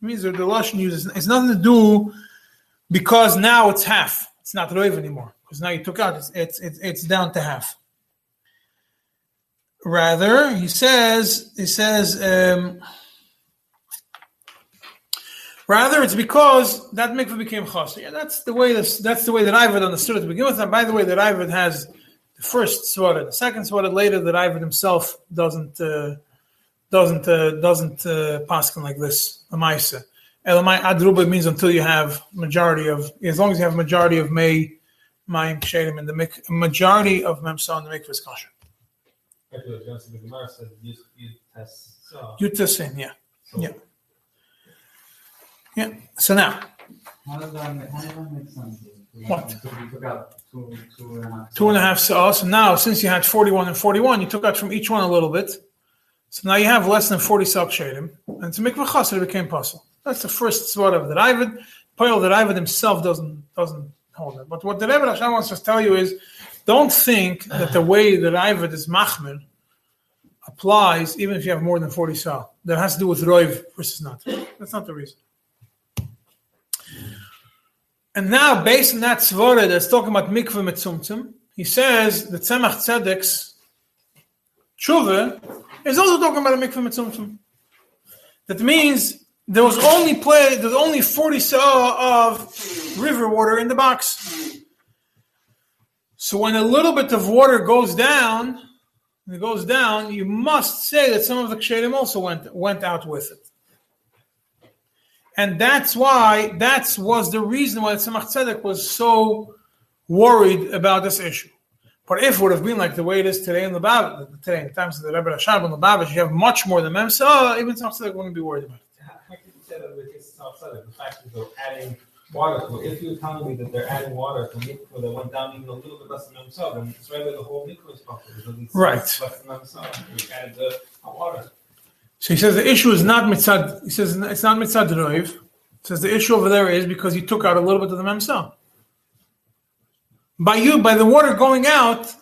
means that the Lashon uses, it's nothing to do because now it's half. It's not roiv anymore because now you took out, it's, it's, it's, it's down to half. Rather, he says, he says, um, Rather, it's because that mikveh became chassid. Yeah, that's the way this, that's the way that Ivad understood it to begin with. And by the way, that Ivad has the first swara, the second swara later that Ivad himself doesn't uh, doesn't uh, doesn't uh, paskin like this. Lamaisa. Elamai adruba means until you have majority of as long as you have majority of may mayim kshedim in the majority of memsa in the mikveh is kosher. Actually, the Genesis of the Gemara said you, you test. Yutasin, yeah, so yeah. yeah. So now how does that how does that make sense? What? So we took out two, two and a half. two and a half saws. So now, since you had 41 and 41, you took out from each one a little bit. So now you have less than 40 sok shadim, and to make chassid it became possible. That's the first sword of the Ravid. Poil the Ravid himself doesn't doesn't hold it. But what the Rebbe Rashab wants to tell you is, don't think that the way the Ravid is machmir applies even if you have more than 40 sa. That has to do with roiv versus not. That's not the reason. And now, based on that svara that's talking about mikveh mitzumtzum, he says the tzemach tzedek's tshuva is also talking about a mikveh mitzumtzum. That means there was only play, there's only 40 saw uh, of river water in the box. So when a little bit of water goes down, it goes down, you must say that some of the kshedim also went went out with it. And that's why that was the reason why Tzemach Tzedek was so worried about this issue. But if it would have been like the way it is today in the Lubavitch, today in the times of the Rebbe Rashab in the Lubavitch, you have much more than Memsa, even Tzemach Tzedek wouldn't be worried about it. How how can you say that with this outside the fact that they're adding water to it? If you're telling me that they're adding water to mikvah that went down even a little bit less than themselves, then it's right that the whole mikvah is because it's Right. less than themselves. You added the water. So he says the issue is not mitzad. He says it's not mitzad roiv. He says the issue over there is because he took out a little bit of the memsa. By you, by the water going out,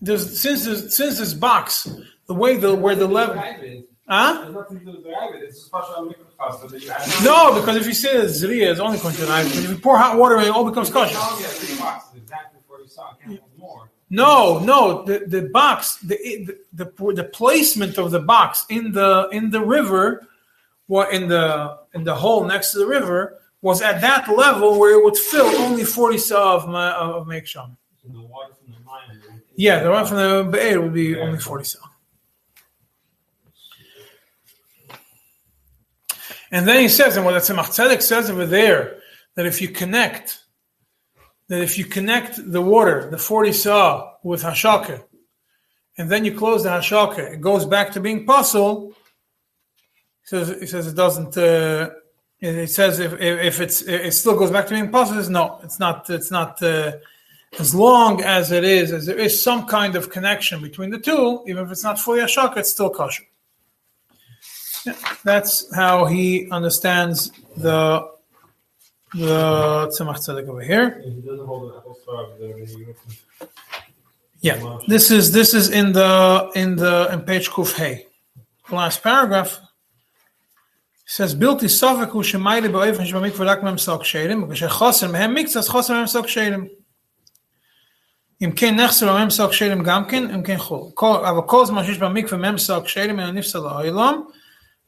there's since this, since this box, the way the where the level, huh? There's nothing to do with the rabbit. It's just partial mikvah pasta that you add. No, because if you say that zriya is only but if you pour hot water, in it all becomes kosher. telling me that three boxes exactly before you saw. Can't hold more. No, no, the, the box, the, the the the placement of the box in the in the river, what in the in the hole next to the river was at that level where it would fill only forty saw of ma- of meksham. So the water from the mine. Yeah, the one from the be'er would be only forty saw. And then he says, and what the Tzemach Tzedek says over there, that if you connect, that if you connect the water, the 40 saw, with hashaka, and then you close the hashaka, it goes back to being puzzle. He says, he says it doesn't. Uh, it says if, if if it's it still goes back to being puzzle. Says, No, it's not. It's not. Uh, as long as it is, as there is some kind of connection between the two, even if it's not fully hashaka, it's still kosher Yeah, that's how he understands the the Tzemach Tzedek over here. If it doesn't hold the whole star of the Yeah, this is this is in the in the in page Kuf Hey, last paragraph. It says בלתי ספק הוא שמיילי באופן שבמקווה רק מהם סוג שיילים, וכשחוסר מהם מיקצה אז חוסר מהם סוג שיילים. אם כן נחסר מהם סוג שיילים גם כן, אם כן חול. כל- אבל כל זמן שיש במקווה מהם סוג שיילים אינו נפסל לעולם,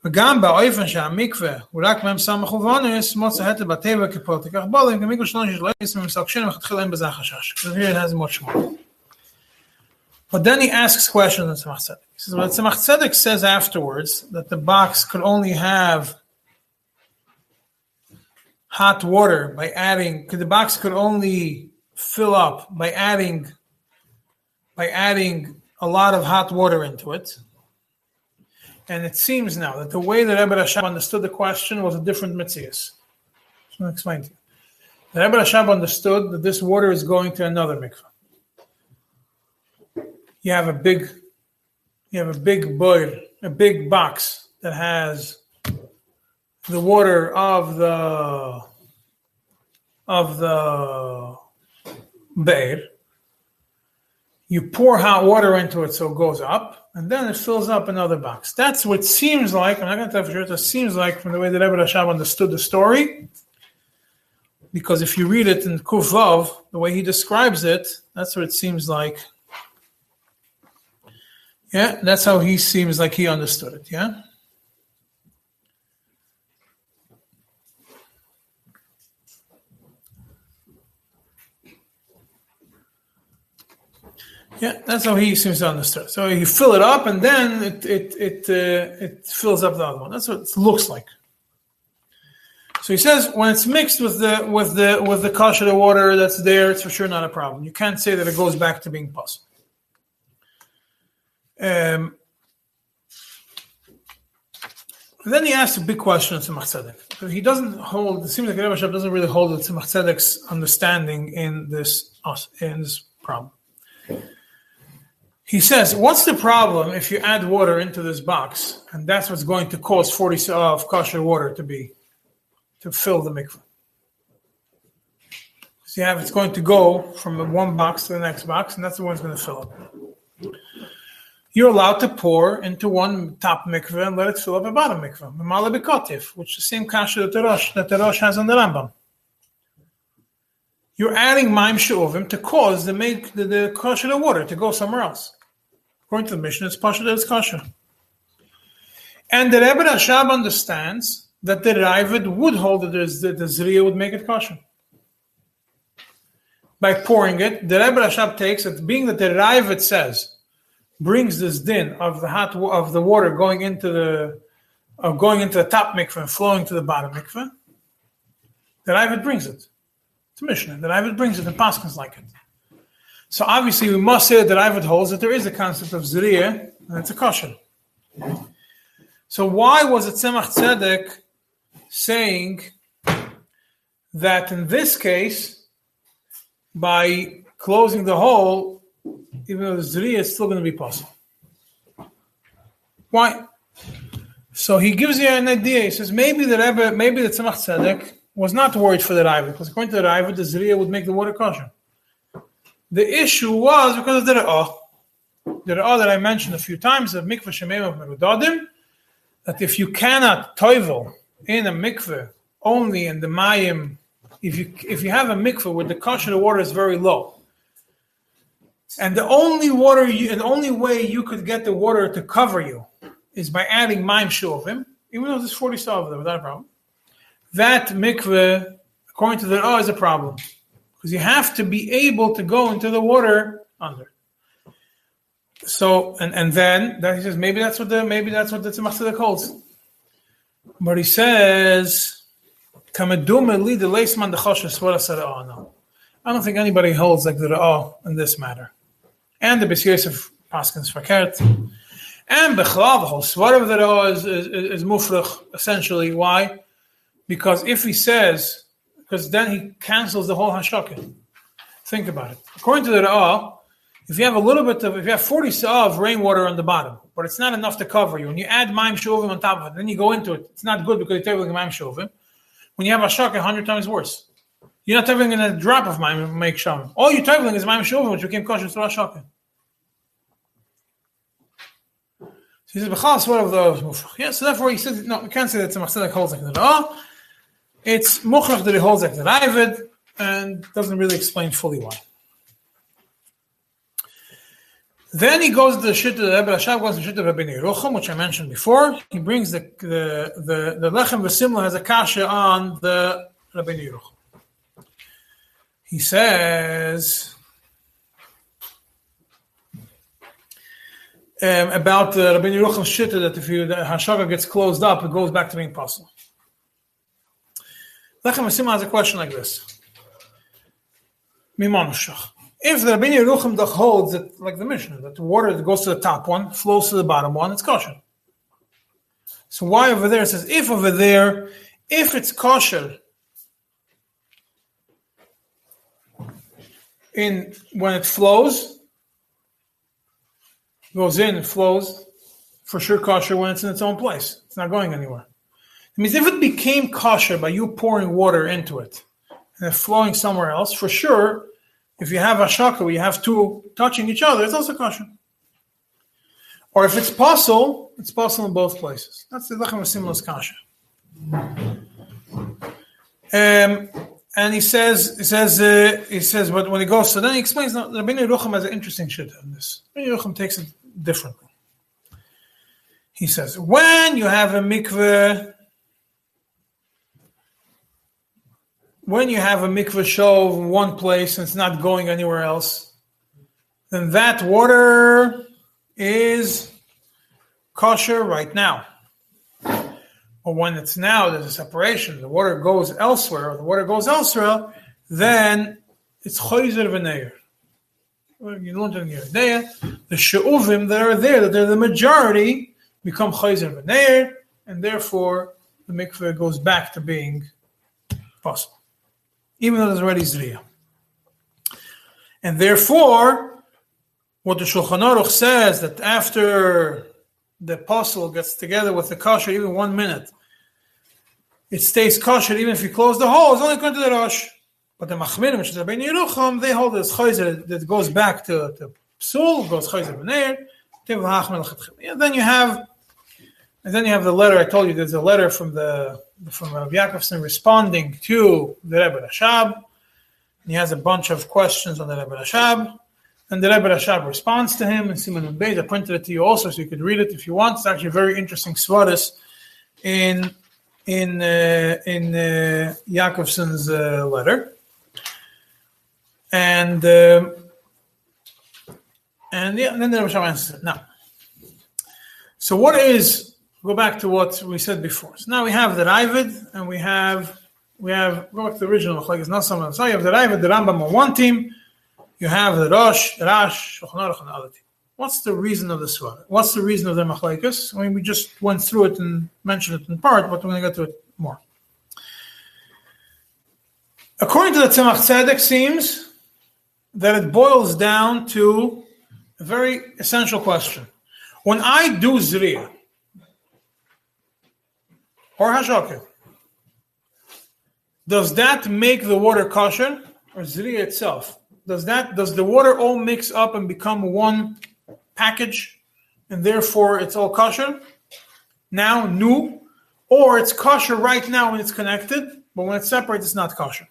וגם באופן שהמקווה הוא רק מהם סמך ובונס, מוצא היתר בטבע כפועל תיקח בולים, כמקווה שלנו שיש לא יסם מהם סוג שיילים, מלכתחילה אין בזה החשש. So here it has much more. But then he asks questions in Tzemach Tzedek. He says, well, Tzemach Tzedek says afterwards that the box could only have hot water by adding, the box could only fill up by adding, by adding a lot of hot water into it. And it seems now that the way that Rebbe Rashab understood the question was a different mitzias. So I'll explain to you. The Rebbe Rashab understood that this water is going to another mikveh you have a big you have a big boil, a big box that has the water of the of the beir. You pour hot water into it so it goes up, and then it fills up another box. That's what seems like. I'm not going to tell for sure. It seems like from the way that Rebbe Rashab understood the story. Because if you read it in Kuf Vav, the way he describes it, that's what it seems like yeah, that's how he seems like he understood it. Yeah. Yeah, that's how he seems to understand. So you fill it up, and then it it it uh, it fills up the other one. That's what it looks like. So he says when it's mixed with the with the with the kosher water that's there, it's for sure not a problem. You can't say that it goes back to being possible. Um, then he asks a big question of Tzemach. But he doesn't hold, it seems like Rebbe doesn't really hold the Tzemach understanding in this, in this problem. He says, what's the problem if you add water into this box and that's what's going to cause 40 sa of kosher water to be, to fill the mikveh? So you have, it's going to go from one box to the next box and that's the one that's going to fill up. You're allowed to pour into one top mikveh and let it fill up a bottom mikveh. Mamala bikotif, which is the same kasha that the Rosh, that the Rosh has on the Rambam. You're adding maim she'ovim to cause the make the, the kosher water to go somewhere else. According to the mission, it's pasha it's kosher. And the Rebbe Rashab understands that the Ravid would hold that that the Zriya would make it kosher. By pouring it, the Rebbe Rashab takes it, being that the Ravid says, brings this din of the hot of the water going into the of going into the top mikveh and flowing to the bottom mikveh. The Ravid brings it. It's a Mishnah. The Ravid brings it and Paskins like it. So obviously we must say that Ravid holds that there is a concept of Zriya and it's a kosher. So why was it Tzemach Tzedek saying that in this case, by closing the hole, even though the Zriya is still going to be possible? Why? So he gives you an idea. He says maybe the Rebbe, maybe the Tzemach Tzedek was not worried for the Ravid because according to the Ravid, the Zriya would make the water kosher. The issue was because of the Ra'ah. The Ra'ah that I mentioned a few times of Mikveh Shemem of Merudadim, that if you cannot toivel in a mikveh only in the mayim, if you if you have a mikveh where the kosher of water is very low, and the only water you, and the only way you could get the water to cover you is by adding mayim shuvim, even though there's 40 saw there without a problem. That mikveh, according to the oh, is a problem because you have to be able to go into the water under. So and and then that he says maybe that's what the maybe that's what the Tzemach Tzedek holds. But he says, "Kamedume li the the I said." No, I don't think anybody holds like the oh in this matter, and the Bes Yosef Paskins Fakert, and Bechlav the whole svar of the oh is is, is mufrach essentially. Why? Because if he says, because then he cancels the whole hashakah. Think about it. According to the Ra'ah, if you have a little bit of, if you have 40 saw of rainwater on the bottom, but it's not enough to cover you, and you add maim shovim on top of it, then you go into it, it's not good because you're taking maim shovim. When you have a shock, a hundred times worse. You're not taking in a drop of maim make shovim. All you're taking is maim shovim, which became kosher through a shock. So he says, "B'chal what of those mufrach." Yeah, so therefore he says, no, we can't say that Tzemach Tzedek holds like the Ra'ah. It's mufrach that he holds like the Ravid, and doesn't really explain fully why. Then he goes to the shit of Rebbe Rashab goes to the shit of Rabbi Yerucham, which I mentioned before. He brings the the the, the lechem v'simla has a kasha on the Rabbi Yerucham. He says um, about the Rabbi Yerucham shit that if you, the hashaga gets closed up, it goes back to being possible. Lechem v'simla has a question like this. Mimanushach. If the Rabbi Yerucham Dach holds that, like the Mishnah, that the water that goes to the top one flows to the bottom one, it's kosher. So why over there it says if over there, if it's kosher in when it flows, goes in, it flows, for sure kosher when it's in its own place. It's not going anywhere. It means if it became kosher by you pouring water into it and flowing somewhere else, for sure if you have a shaka where you have two touching each other, it's also kosher. Or if it's possible, it's possible in both places. That's the lechem simulus kasha. Um, and he says, he says, uh, he says, but when he goes, so then he explains. Rabbi Yerucham has an interesting shit on this. Rabbi Yerucham takes it differently. He says, when you have a mikveh when you have a mikveh show in one place and it's not going anywhere else, then that water is kosher right now. But when it's now, there's a separation, the water goes elsewhere, or the water goes elsewhere, then it's choizer v'neir. You learned in your idea, the she'uvim that are there, that they're the majority, become choizer v'neir, and therefore the mikveh goes back to being possible even though there's already Zriya. And therefore, what the Shulchan Aruch says that after the apostle gets together with the kosher even one minute, it stays kosher even if you close the hole. It's only according to the Rosh. But the Machmirim, which is Rabbeinu Yerucham, they hold this chayzer that goes back to, to Psul, goes chayzer b'neir. And then you have, and then you have the letter. I told you there's a letter from the from Rabbi Yaakovson responding to the Rebbe Rashab. He has a bunch of questions on the Rebbe Rashab. And the Rebbe Rashab responds to him in Simon Beis. I printed it to you also, so you could read it if you want. It's actually a very interesting svaris in in uh, in uh, Yaakovson's uh, letter. And um and yeah, and then the Rashab answers it. Now, so what is? Go back to what we said before. So now we have the Ravid, and we have we have go back to the original. It's not someone. So you have the Ravid, the Rambam on one team. You have the Rosh, the Rash, on the other team. What's the reason of the swara? What's the reason of the machlekes? I mean, we just went through it and mentioned it in part, but we're going to get to it more. According to the Tzemach Tzedek, seems that it boils down to a very essential question. When I do zriya or hashakeh, does that make the water kosher or zriya itself? Does that does the water all mix up and become one package, and therefore it's all kosher now, new, or it's kosher right now when it's connected, but when it's separate, it's not kosher.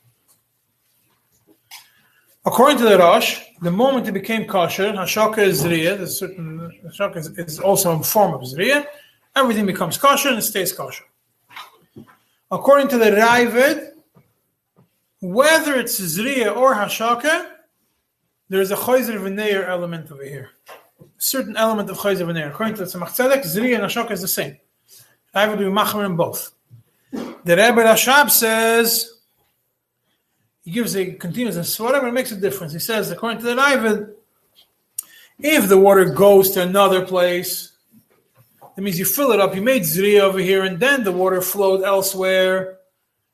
According to the Rosh, the moment it became kosher, hashaka is zriya, the certain hashaka is, is also a form of zriya, everything becomes kosher and stays kosher. According to the Ravid, whether it's zriya or hashaka, there's a chayzer v'neir element over here. A certain element of chayzer v'neir. According to the Tzemach Tzedek, zriya and hashaka is the same. Ravid will be machmer in both. The Rebbe Rashab says he gives a continuous and whatever makes a difference. He says, according to the Ravid, if the water goes to another place, that means you fill it up, you made zriya over here, and then the water flowed elsewhere,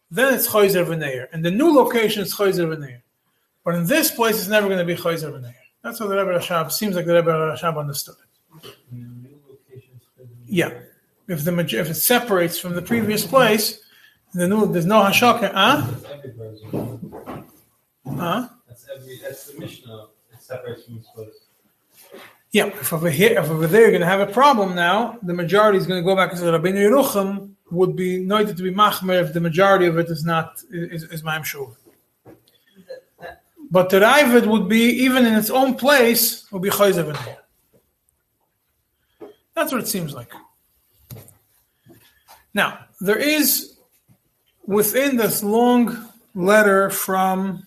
then it's chayzer v'neir. And the new location is chayzer v'neir. But in this place, it's never going to be chayzer v'neir. That's what the Rebbe Rashab seems like the Rebbe Rashab understood it. In new locations for the- Yeah, if the if it separates from the previous place, the new there's no hashaka. Huh? Huh? That's every. That's the Mishnah. It separates from this place. Yeah, if over here, if over there, you're going to have a problem now. The majority is going to go back and say Rabbeinu Yerucham would be noted to be machmer if the majority of it is not is, is ma'am. But the Ravid would be even in its own place would be chayzev in here. That's what it seems like. Now there is within this long letter from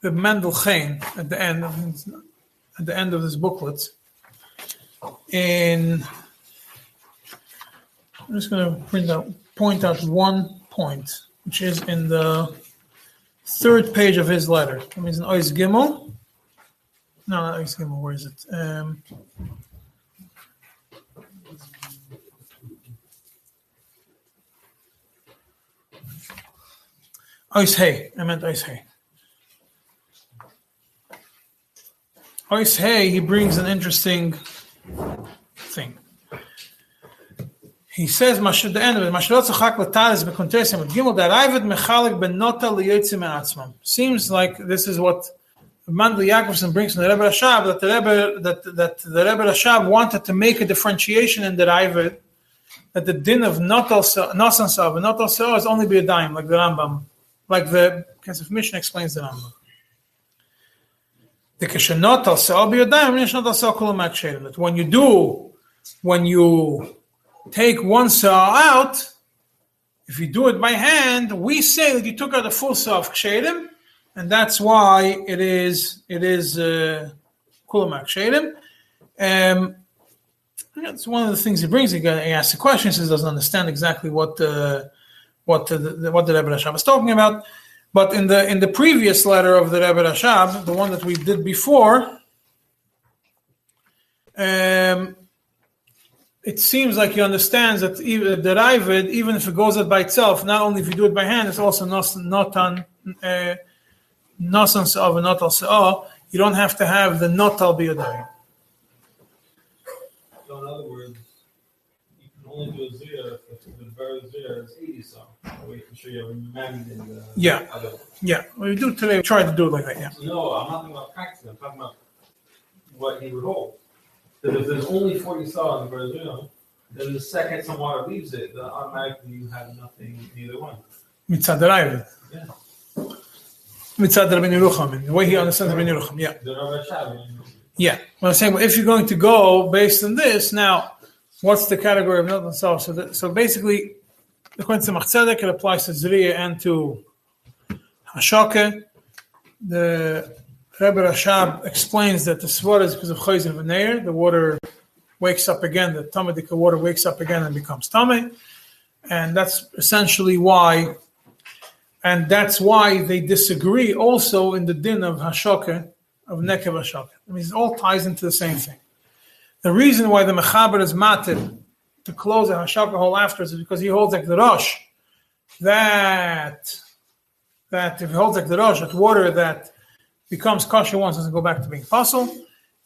the Mendel Chein at the end at the end of this booklet And I'm just going to out point out one point which is in the third page of his letter. That means in Ois Gimel. No, not Ois Gimel. Where is it? Um, Ois Hey. I meant Ois Hey. Ois Hey, he brings an interesting thing. He says, "Mash- the end of it, "Mashalot tzachak l'talis b'kontesim at gimel da'arayvet mechalek benota liyotzim me'atzmam." Seems like this is what Mandel Yaakovson brings from the Rebbe Rashab that the Rebbe that that the Rebbe Rashab wanted to make a differentiation in the Ravid that the din of notal nosan sav and notal sav is only be a dime, like the Rambam, like the Kesef Mishnah explains the Rambam. The Keshanot sav be a dime, Mishnah sav kulam akshedim. That when you do, when you take one saw out, if you do it by hand, we say that you took out a full saw of kshedim, and that's why it is it is uh, kulamak kshedim. Um, that's one of the things he brings. He, asks the question. He says doesn't understand exactly what the what the, the what the Rebbe Rashab is talking about. But in the in the previous letter of the Rebbe Rashab, the one that we did before, um, it seems like he understands that even the Ravid, even if it goes out by itself, not only if you do it by hand, it's also not not on uh, not on Sa'ah and not on Sa'ah. you don't have to have the notal biyadayim. So in other words, you can only do a zero if the verb zero is 80 so. You can show you man in the Yeah. other. Yeah, we do today. We try to do it like that. Yeah. No, I'm not talking about practice. I'm talking about what he would hold. Because if there's only 40 saw in zero, then the second some water leaves it, then automatically you have nothing in either one. Mitzad Raivid. Yeah. Mitzad Rabbi Yerucham. The way he understands Rabbi Yerucham. Yeah. Yeah. Well, I'm saying, well, if you're going to go based on this, now, what's the category of not and so? So, that, so basically, according to Machzedek, it applies to Zriya and to Hashake. The Rebbe Rashab explains that the swat is because of Chayzer V'neir. The water wakes up again, the Tamadika water wakes up again and becomes Tameh. And that's essentially why, and that's why they disagree also in the din of Hashake, of Nekev Hashake. I mean, it all ties into the same thing. The reason why the Mechaber is matir to close the Hashaka hole afterwards is because he holds like the Rosh that that if he holds like the Rosh, that water that becomes kosher once doesn't go back to being puzzle.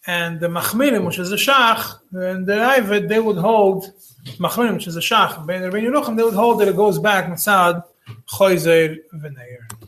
And the Machmirim, which is a Shach, and the Ivet, they would hold Machmirim, which is a Shach, Ben Rabbeinu Yerucham, they would hold that it goes back Mitzad Choizer V'Neir.